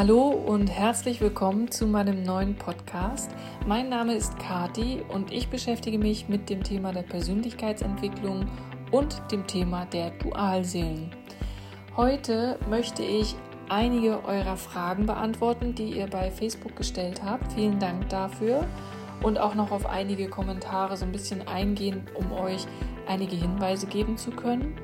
Hallo und herzlich willkommen zu meinem neuen Podcast. Mein Name ist Kati und ich beschäftige mich mit dem Thema der Persönlichkeitsentwicklung und dem Thema der Dualseelen. Heute möchte ich einige eurer Fragen beantworten, die ihr bei Facebook gestellt habt. Vielen Dank dafür und auch noch auf einige Kommentare so ein bisschen eingehen, um euch einige Hinweise geben zu können.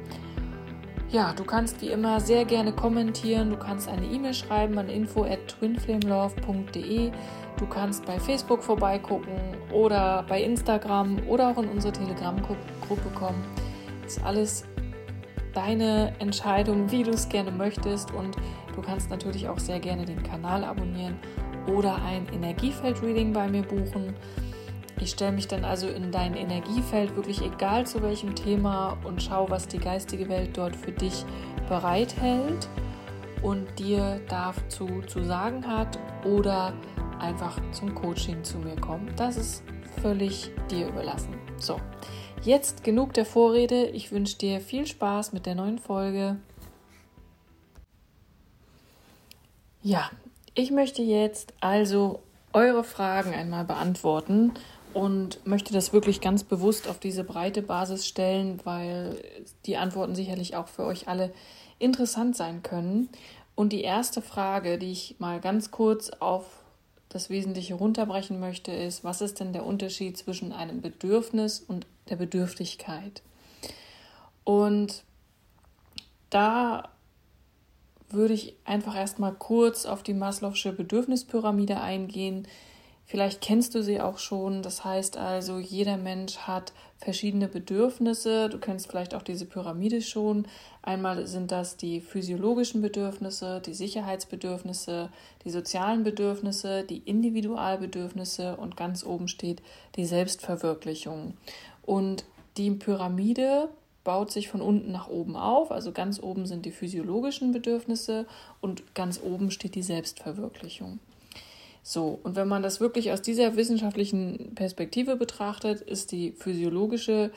Ja, du kannst wie immer sehr gerne kommentieren. Du kannst eine E-Mail schreiben an info at twinflamelove.de. Du kannst bei Facebook vorbeigucken oder bei Instagram oder auch in unsere Telegram-Gruppe kommen. Das ist alles deine Entscheidung, wie du es gerne möchtest. Und du kannst natürlich auch sehr gerne den Kanal abonnieren oder ein Energiefeld-Reading bei mir buchen. Ich stelle mich dann also in dein Energiefeld, wirklich egal zu welchem Thema, und schaue, was die geistige Welt dort für dich bereithält und dir dazu zu sagen hat oder einfach zum Coaching zu mir kommt. Das ist völlig dir überlassen. So, jetzt genug der Vorrede. Ich wünsche dir viel Spaß mit der neuen Folge. Ja, ich möchte jetzt also eure Fragen einmal beantworten und möchte das wirklich ganz bewusst auf diese breite Basis stellen, weil die Antworten sicherlich auch für euch alle interessant sein können. Und die erste Frage, die ich mal ganz kurz auf das Wesentliche runterbrechen möchte, ist, was ist denn der Unterschied zwischen einem Bedürfnis und der Bedürftigkeit? Und da würde ich einfach erstmal kurz auf die Maslow'sche Bedürfnispyramide eingehen, Vielleicht kennst du sie auch schon. Das heißt also, jeder Mensch hat verschiedene Bedürfnisse. Du kennst vielleicht auch diese Pyramide schon. Einmal sind das die physiologischen Bedürfnisse, die Sicherheitsbedürfnisse, die sozialen Bedürfnisse, die Individualbedürfnisse und ganz oben steht die Selbstverwirklichung. Und die Pyramide baut sich von unten nach oben auf. Also ganz oben sind die physiologischen Bedürfnisse und ganz oben steht die Selbstverwirklichung. So, und wenn man das wirklich aus dieser wissenschaftlichen Perspektive betrachtet, ist die physiologische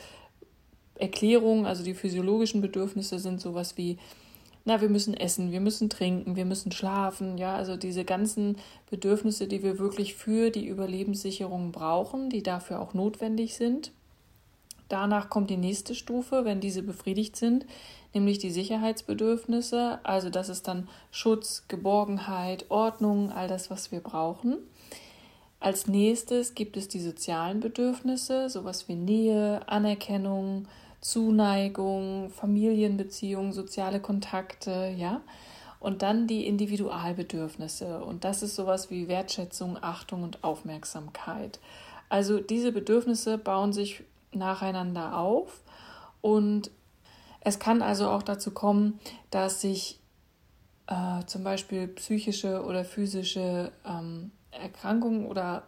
Erklärung, also die physiologischen Bedürfnisse sind sowas wie, na, wir müssen essen, wir müssen trinken, wir müssen schlafen, ja, also diese ganzen Bedürfnisse, die wir wirklich für die Überlebenssicherung brauchen, die dafür auch notwendig sind. Danach kommt die nächste Stufe, wenn diese befriedigt sind, nämlich die Sicherheitsbedürfnisse. Also das ist dann Schutz, Geborgenheit, Ordnung, all das, was wir brauchen. Als nächstes gibt es die sozialen Bedürfnisse, sowas wie Nähe, Anerkennung, Zuneigung, Familienbeziehungen, soziale Kontakte, ja. Und dann die Individualbedürfnisse. Und das ist sowas wie Wertschätzung, Achtung und Aufmerksamkeit. Also diese Bedürfnisse bauen sich nacheinander auf und es kann also auch dazu kommen, dass sich äh, zum Beispiel psychische oder physische ähm, Erkrankungen oder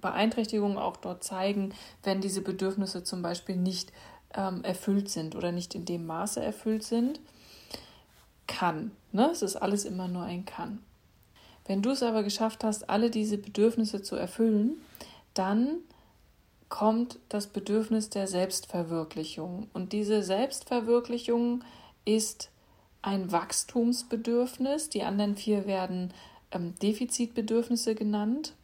Beeinträchtigungen auch dort zeigen, wenn diese Bedürfnisse zum Beispiel nicht ähm, erfüllt sind oder nicht in dem Maße erfüllt sind. Kann. Ne? Es ist alles immer nur ein Kann. Wenn du es aber geschafft hast, alle diese Bedürfnisse zu erfüllen, dann kommt das Bedürfnis der Selbstverwirklichung. Und diese Selbstverwirklichung ist ein Wachstumsbedürfnis. Die anderen vier werden ähm, Defizitbedürfnisse genannt.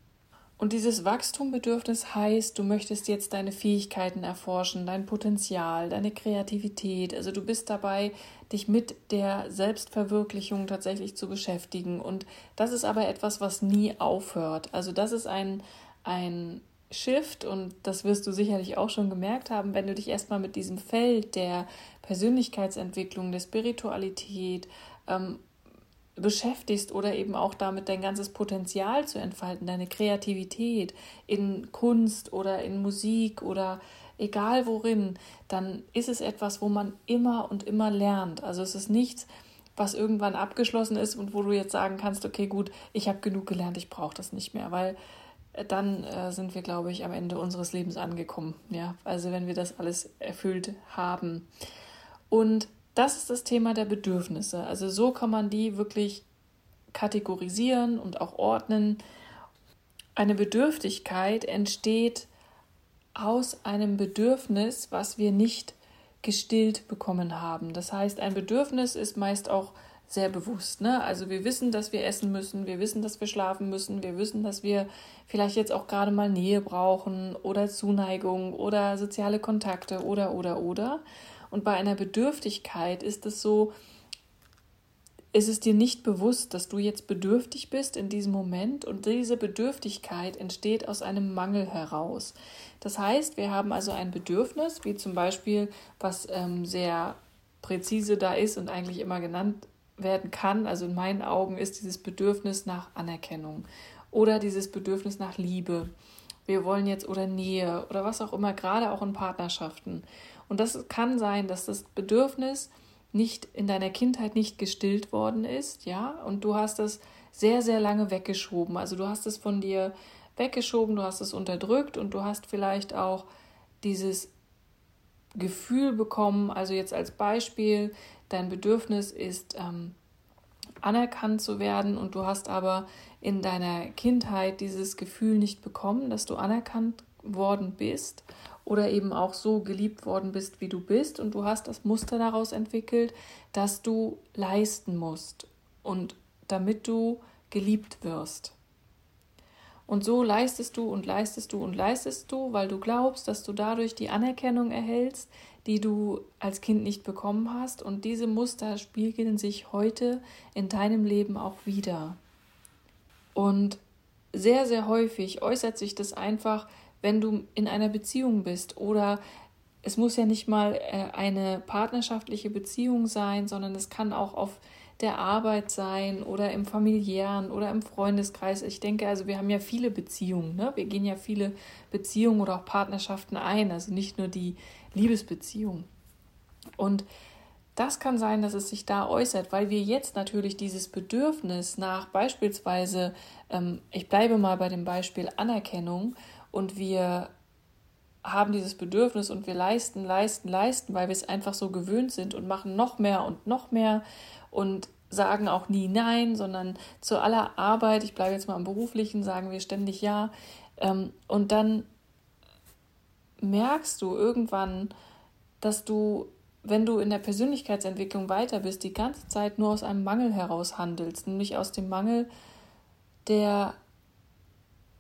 Und dieses Wachstumbedürfnis heißt, du möchtest jetzt deine Fähigkeiten erforschen, dein Potenzial, deine Kreativität. Also du bist dabei, dich mit der Selbstverwirklichung tatsächlich zu beschäftigen. Und das ist aber etwas, was nie aufhört. Also das ist ein, ein Shift, und das wirst du sicherlich auch schon gemerkt haben, wenn du dich erstmal mit diesem Feld der Persönlichkeitsentwicklung, der Spiritualität ähm, beschäftigst oder eben auch damit dein ganzes Potenzial zu entfalten, deine Kreativität in Kunst oder in Musik oder egal worin, dann ist es etwas, wo man immer und immer lernt. Also es ist nichts, was irgendwann abgeschlossen ist und wo du jetzt sagen kannst, okay, gut, ich habe genug gelernt, ich brauche das nicht mehr, weil dann äh, sind wir, glaube ich, am Ende unseres Lebens angekommen. Ja, also wenn wir das alles erfüllt haben. Und das ist das Thema der Bedürfnisse. Also so kann man die wirklich kategorisieren und auch ordnen. Eine Bedürftigkeit entsteht aus einem Bedürfnis, was wir nicht gestillt bekommen haben. Das heißt, ein Bedürfnis ist meist auch sehr bewusst. Ne? Also wir wissen, dass wir essen müssen, wir wissen, dass wir schlafen müssen, wir wissen, dass wir vielleicht jetzt auch gerade mal Nähe brauchen oder Zuneigung oder soziale Kontakte oder oder oder. Und bei einer Bedürftigkeit ist es so, ist es dir nicht bewusst, dass du jetzt bedürftig bist in diesem Moment und diese Bedürftigkeit entsteht aus einem Mangel heraus. Das heißt, wir haben also ein Bedürfnis, wie zum Beispiel, was ähm, sehr präzise da ist und eigentlich immer genannt werden kann, also in meinen Augen ist dieses Bedürfnis nach Anerkennung oder dieses Bedürfnis nach Liebe. Wir wollen jetzt oder Nähe oder was auch immer, gerade auch in Partnerschaften. Und das kann sein, dass das Bedürfnis nicht in deiner Kindheit nicht gestillt worden ist, ja, und du hast das sehr, sehr lange weggeschoben. Also du hast es von dir weggeschoben, du hast es unterdrückt und du hast vielleicht auch dieses Gefühl bekommen, also jetzt als Beispiel, dein Bedürfnis ist, ähm, anerkannt zu werden und du hast aber in deiner Kindheit dieses Gefühl nicht bekommen, dass du anerkannt worden bist oder eben auch so geliebt worden bist, wie du bist und du hast das Muster daraus entwickelt, dass du leisten musst und damit du geliebt wirst. Und so leistest du und leistest du und leistest du, weil du glaubst, dass du dadurch die Anerkennung erhältst, die du als Kind nicht bekommen hast. Und diese Muster spiegeln sich heute in deinem Leben auch wieder. Und sehr, sehr häufig äußert sich das einfach, wenn du in einer Beziehung bist oder es muss ja nicht mal äh, eine partnerschaftliche Beziehung sein, sondern es kann auch auf der Arbeit sein oder im familiären oder im Freundeskreis. Ich denke, also wir haben ja viele Beziehungen, ne? Wir gehen ja viele Beziehungen oder auch Partnerschaften ein, also nicht nur die Liebesbeziehung. Und das kann sein, dass es sich da äußert, weil wir jetzt natürlich dieses Bedürfnis nach beispielsweise, ähm, ich bleibe mal bei dem Beispiel Anerkennung und wir haben dieses Bedürfnis und wir leisten, leisten, leisten, weil wir es einfach so gewöhnt sind und machen noch mehr und noch mehr und sagen auch nie Nein, sondern zu aller Arbeit, ich bleibe jetzt mal im Beruflichen, sagen wir ständig Ja. Ähm, und dann merkst du irgendwann, dass du, wenn du in der Persönlichkeitsentwicklung weiter bist, die ganze Zeit nur aus einem Mangel heraus handelst, nämlich aus dem Mangel, der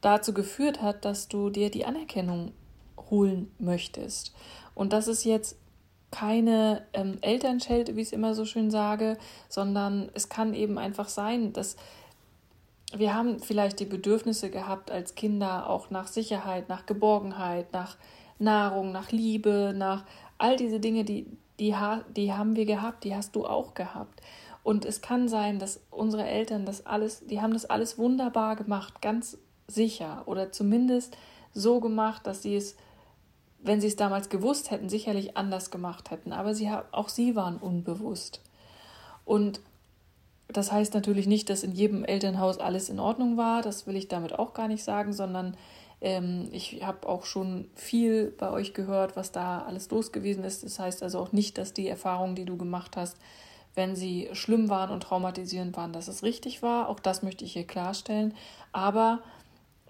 dazu geführt hat, dass du dir die Anerkennung holen möchtest. Und das ist jetzt keine ähm, Elternschelte, wie ich es immer so schön sage, sondern es kann eben einfach sein, dass wir haben vielleicht die Bedürfnisse gehabt als Kinder auch nach Sicherheit, nach Geborgenheit, nach Nahrung, nach Liebe, nach all diese Dinge, die, die, die haben wir gehabt, die hast du auch gehabt. Und es kann sein, dass unsere Eltern das alles, die haben das alles wunderbar gemacht, ganz sicher oder zumindest so gemacht, dass sie es, wenn sie es damals gewusst hätten, sicherlich anders gemacht hätten. Aber sie, auch sie waren unbewusst. Und das heißt natürlich nicht, dass in jedem Elternhaus alles in Ordnung war. Das will ich damit auch gar nicht sagen, sondern ähm, ich habe auch schon viel bei euch gehört, was da alles los gewesen ist. Das heißt also auch nicht, dass die Erfahrungen, die du gemacht hast, wenn sie schlimm waren und traumatisierend waren, dass es richtig war. Auch das möchte ich hier klarstellen. Aber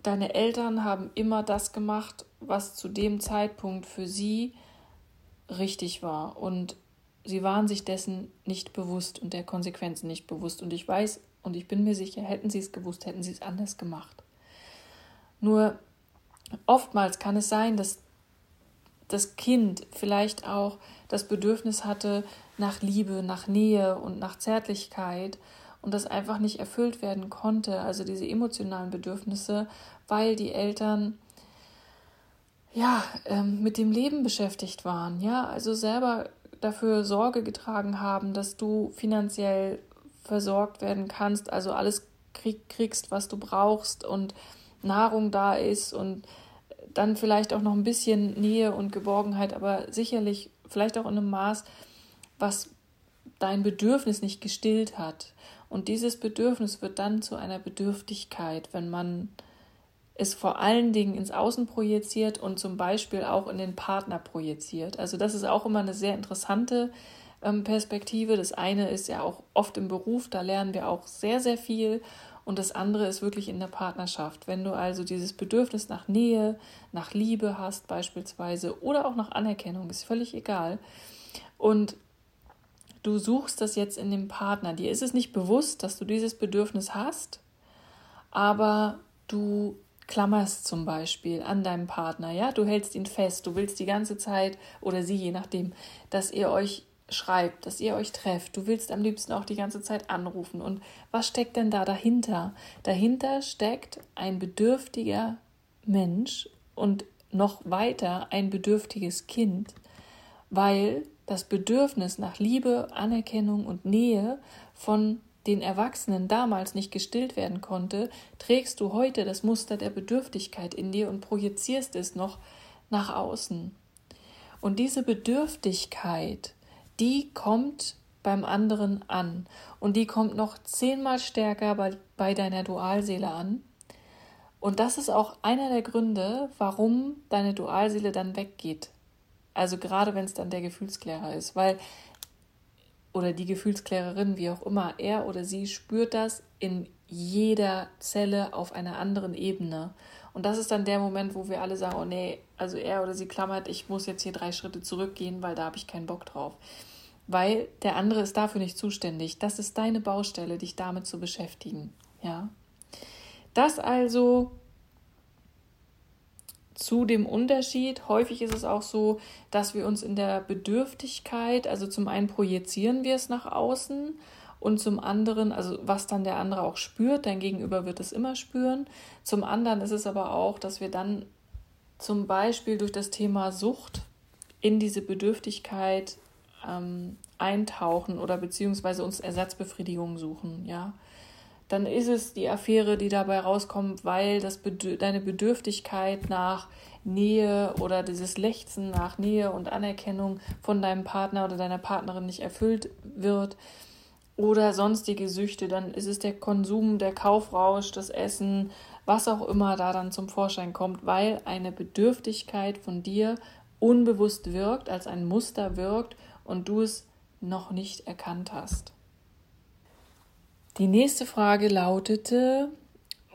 deine Eltern haben immer das gemacht, was zu dem Zeitpunkt für sie richtig war. Und sie waren sich dessen nicht bewusst und der Konsequenzen nicht bewusst. Und ich weiß und ich bin mir sicher, hätten sie es gewusst, hätten sie es anders gemacht. Nur oftmals kann es sein, dass das Kind vielleicht auch das Bedürfnis hatte nach Liebe, nach Nähe und nach Zärtlichkeit und das einfach nicht erfüllt werden konnte, also diese emotionalen Bedürfnisse, weil die Eltern ja ähm, mit dem Leben beschäftigt waren, ja, also selber dafür Sorge getragen haben, dass du finanziell versorgt werden kannst, also alles krieg, kriegst, was du brauchst und Nahrung da ist und dann vielleicht auch noch ein bisschen Nähe und Geborgenheit, aber sicherlich vielleicht auch in einem Maß, was dein Bedürfnis nicht gestillt hat. Und dieses Bedürfnis wird dann zu einer Bedürftigkeit, wenn man es vor allen Dingen ins Außen projiziert und zum Beispiel auch in den Partner projiziert. Also das ist auch immer eine sehr interessante ähm, Perspektive. Das eine ist ja auch oft im Beruf, da lernen wir auch sehr, sehr viel. Und das andere ist wirklich in der Partnerschaft. Wenn du also dieses Bedürfnis nach Nähe, nach Liebe hast beispielsweise oder auch nach Anerkennung, ist völlig egal. Und du suchst das jetzt in dem Partner. Dir ist es nicht bewusst, dass du dieses Bedürfnis hast, aber du klammerst zum Beispiel an deinem Partner, ja, du hältst ihn fest, du willst die ganze Zeit oder sie, je nachdem, dass ihr euch schreibt, dass ihr euch trefft. Du willst am liebsten auch die ganze Zeit anrufen. Und was steckt denn da dahinter? Dahinter steckt ein bedürftiger Mensch und noch weiter ein bedürftiges Kind, weil das Bedürfnis nach Liebe, Anerkennung und Nähe von den Erwachsenen damals nicht gestillt werden konnte, trägst du heute das Muster der Bedürftigkeit in dir und projizierst es noch nach außen. Und diese Bedürftigkeit, die kommt beim anderen an und die kommt noch zehnmal stärker bei, bei deiner Dualseele an. Und das ist auch einer der Gründe, warum deine Dualseele dann weggeht. Also gerade wenn es dann der Gefühlsklärer ist, weil oder die Gefühlsklärerin, wie auch immer, er oder sie spürt das in jeder Zelle auf einer anderen Ebene. Und das ist dann der Moment, wo wir alle sagen, oh nee, also er oder sie klammert, ich muss jetzt hier drei Schritte zurückgehen, weil da habe ich keinen Bock drauf. Weil der andere ist dafür nicht zuständig. Das ist deine Baustelle, dich damit zu beschäftigen. Ja. Das also zu dem Unterschied. Häufig ist es auch so, dass wir uns in der Bedürftigkeit, also zum einen projizieren wir es nach außen und zum anderen, also was dann der andere auch spürt, dein Gegenüber wird es immer spüren. Zum anderen ist es aber auch, dass wir dann zum Beispiel durch das Thema Sucht in diese Bedürftigkeit ähm, eintauchen oder beziehungsweise uns Ersatzbefriedigung suchen, ja dann ist es die Affäre, die dabei rauskommt, weil das Bedür deine Bedürftigkeit nach Nähe oder dieses Lechzen nach Nähe und Anerkennung von deinem Partner oder deiner Partnerin nicht erfüllt wird oder sonstige Süchte, dann ist es der Konsum, der Kaufrausch, das Essen, was auch immer da dann zum Vorschein kommt, weil eine Bedürftigkeit von dir unbewusst wirkt, als ein Muster wirkt und du es noch nicht erkannt hast. Die nächste Frage lautete,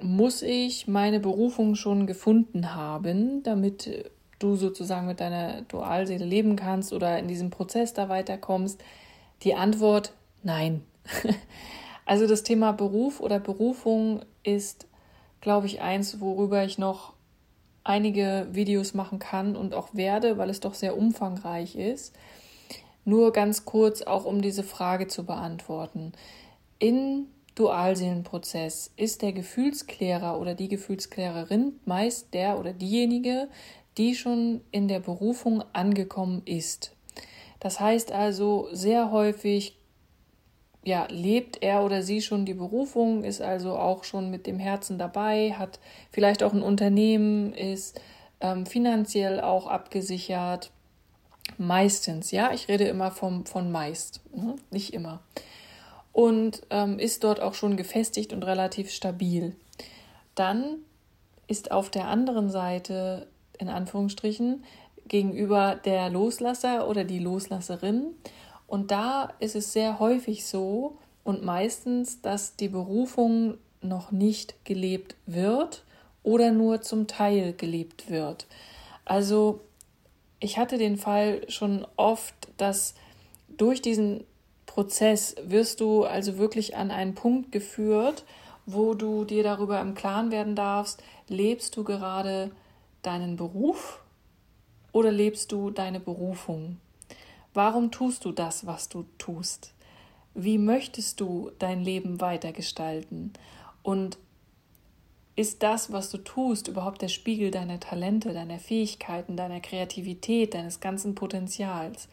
muss ich meine Berufung schon gefunden haben, damit du sozusagen mit deiner Dualseele leben kannst oder in diesem Prozess da weiterkommst? Die Antwort nein. also das Thema Beruf oder Berufung ist, glaube ich, eins, worüber ich noch einige Videos machen kann und auch werde, weil es doch sehr umfangreich ist. Nur ganz kurz auch um diese Frage zu beantworten. In Dualseelenprozess ist der Gefühlsklärer oder die Gefühlsklärerin meist der oder diejenige, die schon in der Berufung angekommen ist. Das heißt also, sehr häufig ja, lebt er oder sie schon die Berufung, ist also auch schon mit dem Herzen dabei, hat vielleicht auch ein Unternehmen, ist ähm, finanziell auch abgesichert. Meistens, ja, ich rede immer vom, von meist, ne? nicht immer und ähm, ist dort auch schon gefestigt und relativ stabil. Dann ist auf der anderen Seite, in Anführungsstrichen, gegenüber der Loslasser oder die Loslasserin. Und da ist es sehr häufig so und meistens, dass die Berufung noch nicht gelebt wird oder nur zum Teil gelebt wird. Also ich hatte den Fall schon oft, dass durch diesen Prozess wirst du also wirklich an einen Punkt geführt, wo du dir darüber im Klaren werden darfst, lebst du gerade deinen Beruf oder lebst du deine Berufung? Warum tust du das, was du tust? Wie möchtest du dein Leben weitergestalten? Und ist das, was du tust, überhaupt der Spiegel deiner Talente, deiner Fähigkeiten, deiner Kreativität, deines ganzen Potenzials?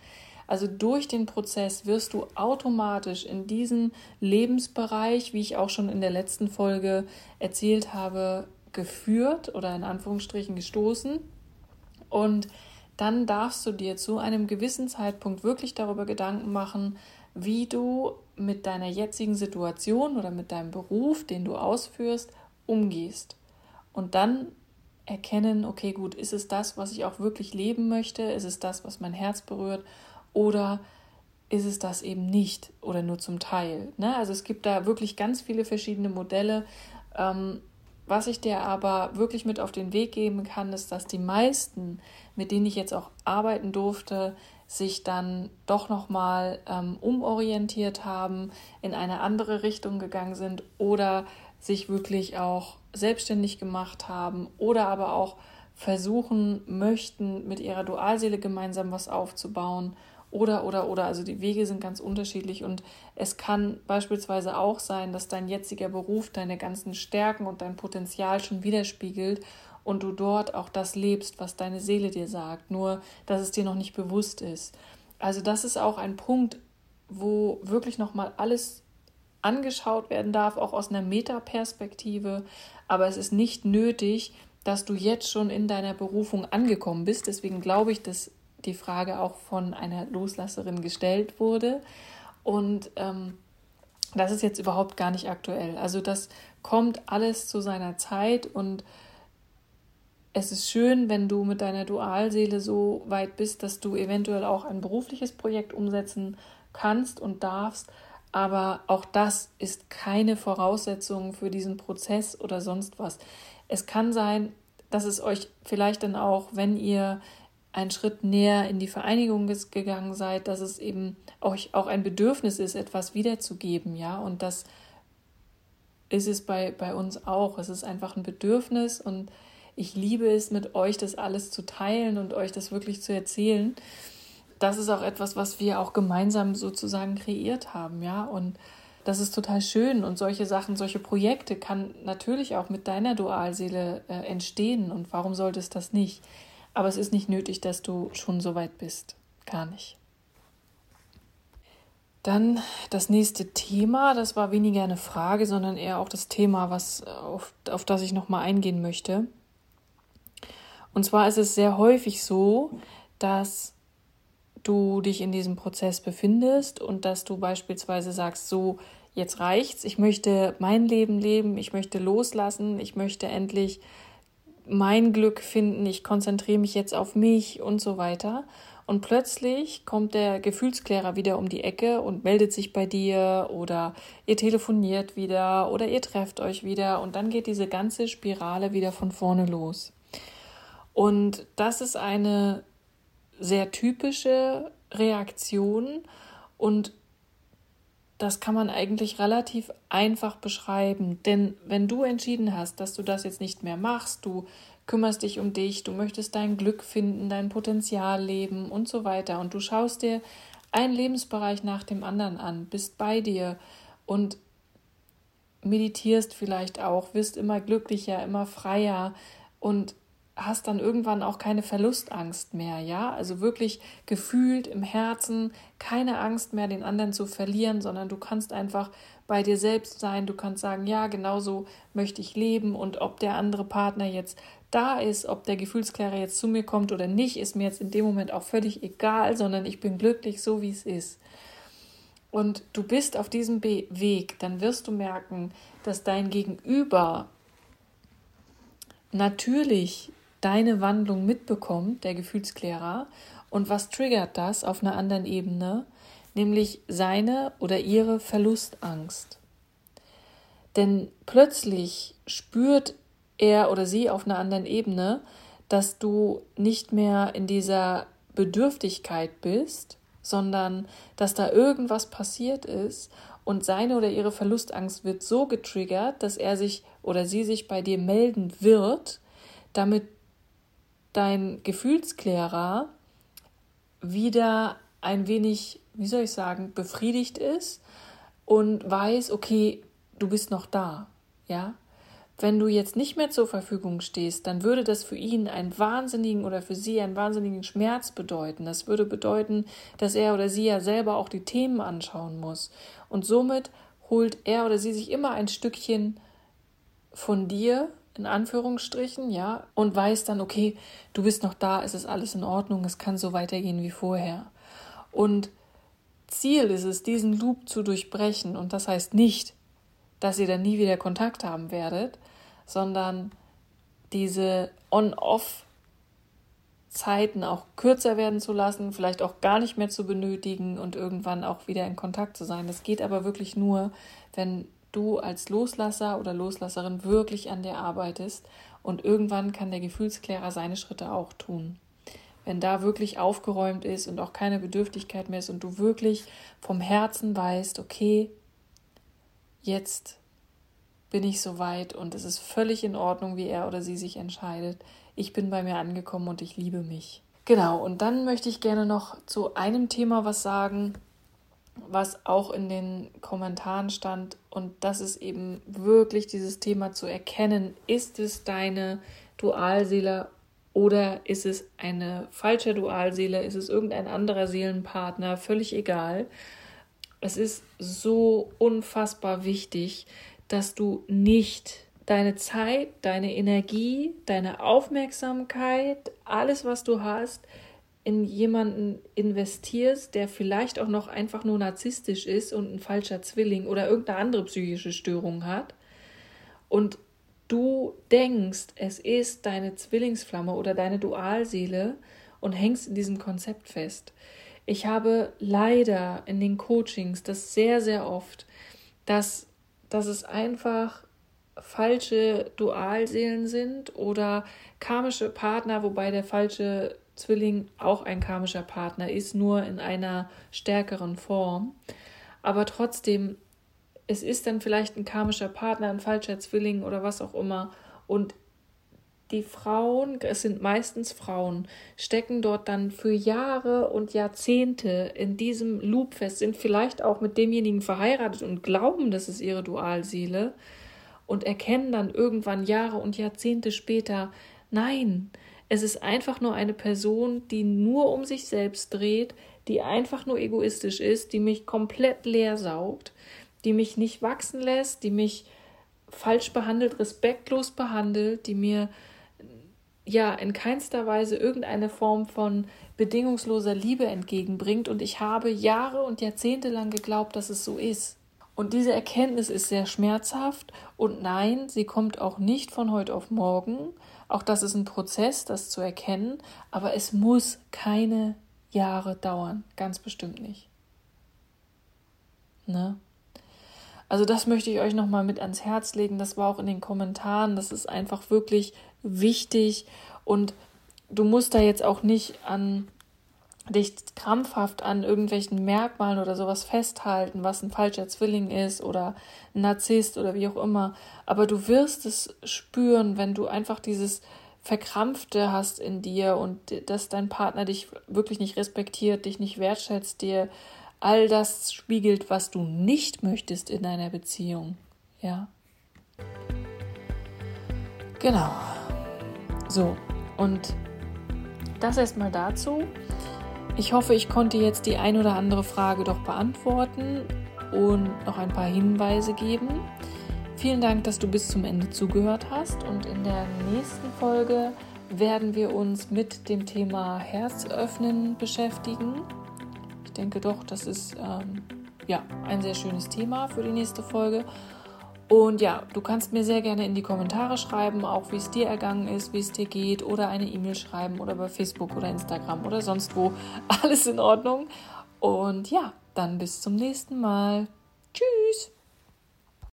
Also durch den Prozess wirst du automatisch in diesen Lebensbereich, wie ich auch schon in der letzten Folge erzählt habe, geführt oder in Anführungsstrichen gestoßen. Und dann darfst du dir zu einem gewissen Zeitpunkt wirklich darüber Gedanken machen, wie du mit deiner jetzigen Situation oder mit deinem Beruf, den du ausführst, umgehst. Und dann erkennen, okay, gut, ist es das, was ich auch wirklich leben möchte? Ist es das, was mein Herz berührt? oder ist es das eben nicht oder nur zum Teil. Ne? Also es gibt da wirklich ganz viele verschiedene Modelle. Ähm, was ich dir aber wirklich mit auf den Weg geben kann, ist, dass die meisten, mit denen ich jetzt auch arbeiten durfte, sich dann doch nochmal ähm, umorientiert haben, in eine andere Richtung gegangen sind oder sich wirklich auch selbstständig gemacht haben oder aber auch versuchen möchten, mit ihrer Dualseele gemeinsam was aufzubauen oder, oder, oder. Also die Wege sind ganz unterschiedlich und es kann beispielsweise auch sein, dass dein jetziger Beruf deine ganzen Stärken und dein Potenzial schon widerspiegelt und du dort auch das lebst, was deine Seele dir sagt, nur dass es dir noch nicht bewusst ist. Also das ist auch ein Punkt, wo wirklich nochmal alles angeschaut werden darf, auch aus einer Metaperspektive. Aber es ist nicht nötig, dass du jetzt schon in deiner Berufung angekommen bist. Deswegen glaube ich, dass die Frage auch von einer Loslasserin gestellt wurde. Und ähm, das ist jetzt überhaupt gar nicht aktuell. Also das kommt alles zu seiner Zeit und es ist schön, wenn du mit deiner Dualseele so weit bist, dass du eventuell auch ein berufliches Projekt umsetzen kannst und darfst. Aber auch das ist keine Voraussetzung für diesen Prozess oder sonst was. Es kann sein, dass es euch vielleicht dann auch, wenn ihr einen Schritt näher in die Vereinigung gegangen seid, dass es eben euch auch ein Bedürfnis ist, etwas wiederzugeben, ja. Und das ist es bei, bei uns auch. Es ist einfach ein Bedürfnis und ich liebe es, mit euch das alles zu teilen und euch das wirklich zu erzählen. Das ist auch etwas, was wir auch gemeinsam sozusagen kreiert haben, ja. Und das ist total schön und solche Sachen, solche Projekte kann natürlich auch mit deiner Dualseele äh, entstehen und warum sollte es das nicht? Aber es ist nicht nötig, dass du schon so weit bist. Gar nicht. Dann das nächste Thema, das war weniger eine Frage, sondern eher auch das Thema, was, auf, auf das ich nochmal eingehen möchte. Und zwar ist es sehr häufig so, dass du dich in diesem Prozess befindest und dass du beispielsweise sagst, so, jetzt reicht's, ich möchte mein Leben leben, ich möchte loslassen, ich möchte endlich mein Glück finden, ich konzentriere mich jetzt auf mich und so weiter. Und plötzlich kommt der Gefühlsklärer wieder um die Ecke und meldet sich bei dir oder ihr telefoniert wieder oder ihr trefft euch wieder und dann geht diese ganze Spirale wieder von vorne los. Und das ist eine sehr typische Reaktion und das kann man eigentlich relativ einfach beschreiben. Denn wenn du entschieden hast, dass du das jetzt nicht mehr machst, du kümmerst dich um dich, du möchtest dein Glück finden, dein Potenzial leben und so weiter und du schaust dir einen Lebensbereich nach dem anderen an, bist bei dir und meditierst vielleicht auch, wirst immer glücklicher, immer freier und hast dann irgendwann auch keine Verlustangst mehr, ja? Also wirklich gefühlt im Herzen keine Angst mehr, den anderen zu verlieren, sondern du kannst einfach bei dir selbst sein. Du kannst sagen, ja, genau so möchte ich leben und ob der andere Partner jetzt da ist, ob der Gefühlsklärer jetzt zu mir kommt oder nicht, ist mir jetzt in dem Moment auch völlig egal, sondern ich bin glücklich so, wie es ist. Und du bist auf diesem Be Weg, dann wirst du merken, dass dein Gegenüber natürlich deine Wandlung mitbekommt, der Gefühlsklärer, und was triggert das auf einer anderen Ebene, nämlich seine oder ihre Verlustangst. Denn plötzlich spürt er oder sie auf einer anderen Ebene, dass du nicht mehr in dieser Bedürftigkeit bist, sondern dass da irgendwas passiert ist und seine oder ihre Verlustangst wird so getriggert, dass er sich oder sie sich bei dir melden wird, damit dein Gefühlsklärer wieder ein wenig, wie soll ich sagen, befriedigt ist und weiß, okay, du bist noch da, ja. Wenn du jetzt nicht mehr zur Verfügung stehst, dann würde das für ihn einen wahnsinnigen oder für sie einen wahnsinnigen Schmerz bedeuten. Das würde bedeuten, dass er oder sie ja selber auch die Themen anschauen muss. Und somit holt er oder sie sich immer ein Stückchen von dir in Anführungsstrichen, ja, und weiß dann, okay, du bist noch da, es ist alles in Ordnung, es kann so weitergehen wie vorher. Und Ziel ist es, diesen Loop zu durchbrechen. Und das heißt nicht, dass ihr dann nie wieder Kontakt haben werdet, sondern diese On-Off-Zeiten auch kürzer werden zu lassen, vielleicht auch gar nicht mehr zu benötigen und irgendwann auch wieder in Kontakt zu sein. Das geht aber wirklich nur, wenn du als Loslasser oder Loslasserin wirklich an dir arbeitest und irgendwann kann der Gefühlsklärer seine Schritte auch tun. wenn da wirklich aufgeräumt ist und auch keine Bedürftigkeit mehr ist und du wirklich vom Herzen weißt, okay, jetzt bin ich soweit und es ist völlig in Ordnung, wie er oder sie sich entscheidet. Ich bin bei mir angekommen und ich liebe mich. Genau, und dann möchte ich gerne noch zu einem Thema was sagen, was auch in den Kommentaren stand. Und das ist eben wirklich dieses Thema zu erkennen, ist es deine Dualseele oder ist es eine falsche Dualseele, ist es irgendein anderer Seelenpartner, völlig egal. Es ist so unfassbar wichtig, dass du nicht deine Zeit, deine Energie, deine Aufmerksamkeit, alles, was du hast, in jemanden investierst, der vielleicht auch noch einfach nur narzisstisch ist und ein falscher Zwilling oder irgendeine andere psychische Störung hat und du denkst, es ist deine Zwillingsflamme oder deine Dualseele und hängst in diesem Konzept fest. Ich habe leider in den Coachings das sehr, sehr oft, dass, dass es einfach falsche Dualseelen sind oder karmische Partner, wobei der falsche Zwilling auch ein karmischer Partner ist, nur in einer stärkeren Form. Aber trotzdem, es ist dann vielleicht ein karmischer Partner, ein falscher Zwilling oder was auch immer. Und die Frauen, es sind meistens Frauen, stecken dort dann für Jahre und Jahrzehnte in diesem Loop fest, sind vielleicht auch mit demjenigen verheiratet und glauben, das ist ihre Dualseele und erkennen dann irgendwann Jahre und Jahrzehnte später, nein, es ist einfach nur eine Person, die nur um sich selbst dreht, die einfach nur egoistisch ist, die mich komplett leer saugt, die mich nicht wachsen lässt, die mich falsch behandelt, respektlos behandelt, die mir ja in keinster Weise irgendeine Form von bedingungsloser Liebe entgegenbringt und ich habe Jahre und Jahrzehnte lang geglaubt, dass es so ist. Und diese Erkenntnis ist sehr schmerzhaft und nein, sie kommt auch nicht von heute auf morgen. Auch das ist ein Prozess, das zu erkennen, aber es muss keine Jahre dauern, ganz bestimmt nicht. Ne? Also das möchte ich euch nochmal mit ans Herz legen. Das war auch in den Kommentaren. Das ist einfach wirklich wichtig. Und du musst da jetzt auch nicht an dich krampfhaft an irgendwelchen Merkmalen oder sowas festhalten, was ein falscher Zwilling ist oder ein Narzisst oder wie auch immer. Aber du wirst es spüren, wenn du einfach dieses Verkrampfte hast in dir und dass dein Partner dich wirklich nicht respektiert, dich nicht wertschätzt, dir all das spiegelt, was du nicht möchtest in deiner Beziehung. Ja. Genau. So, und das erstmal dazu. Ich hoffe, ich konnte jetzt die ein oder andere Frage doch beantworten und noch ein paar Hinweise geben. Vielen Dank, dass du bis zum Ende zugehört hast und in der nächsten Folge werden wir uns mit dem Thema Herzöffnen beschäftigen. Ich denke doch, das ist ähm, ja ein sehr schönes Thema für die nächste Folge. Und ja, du kannst mir sehr gerne in die Kommentare schreiben, auch wie es dir ergangen ist, wie es dir geht, oder eine E-Mail schreiben oder bei Facebook oder Instagram oder sonst wo. Alles in Ordnung. Und ja, dann bis zum nächsten Mal. Tschüss.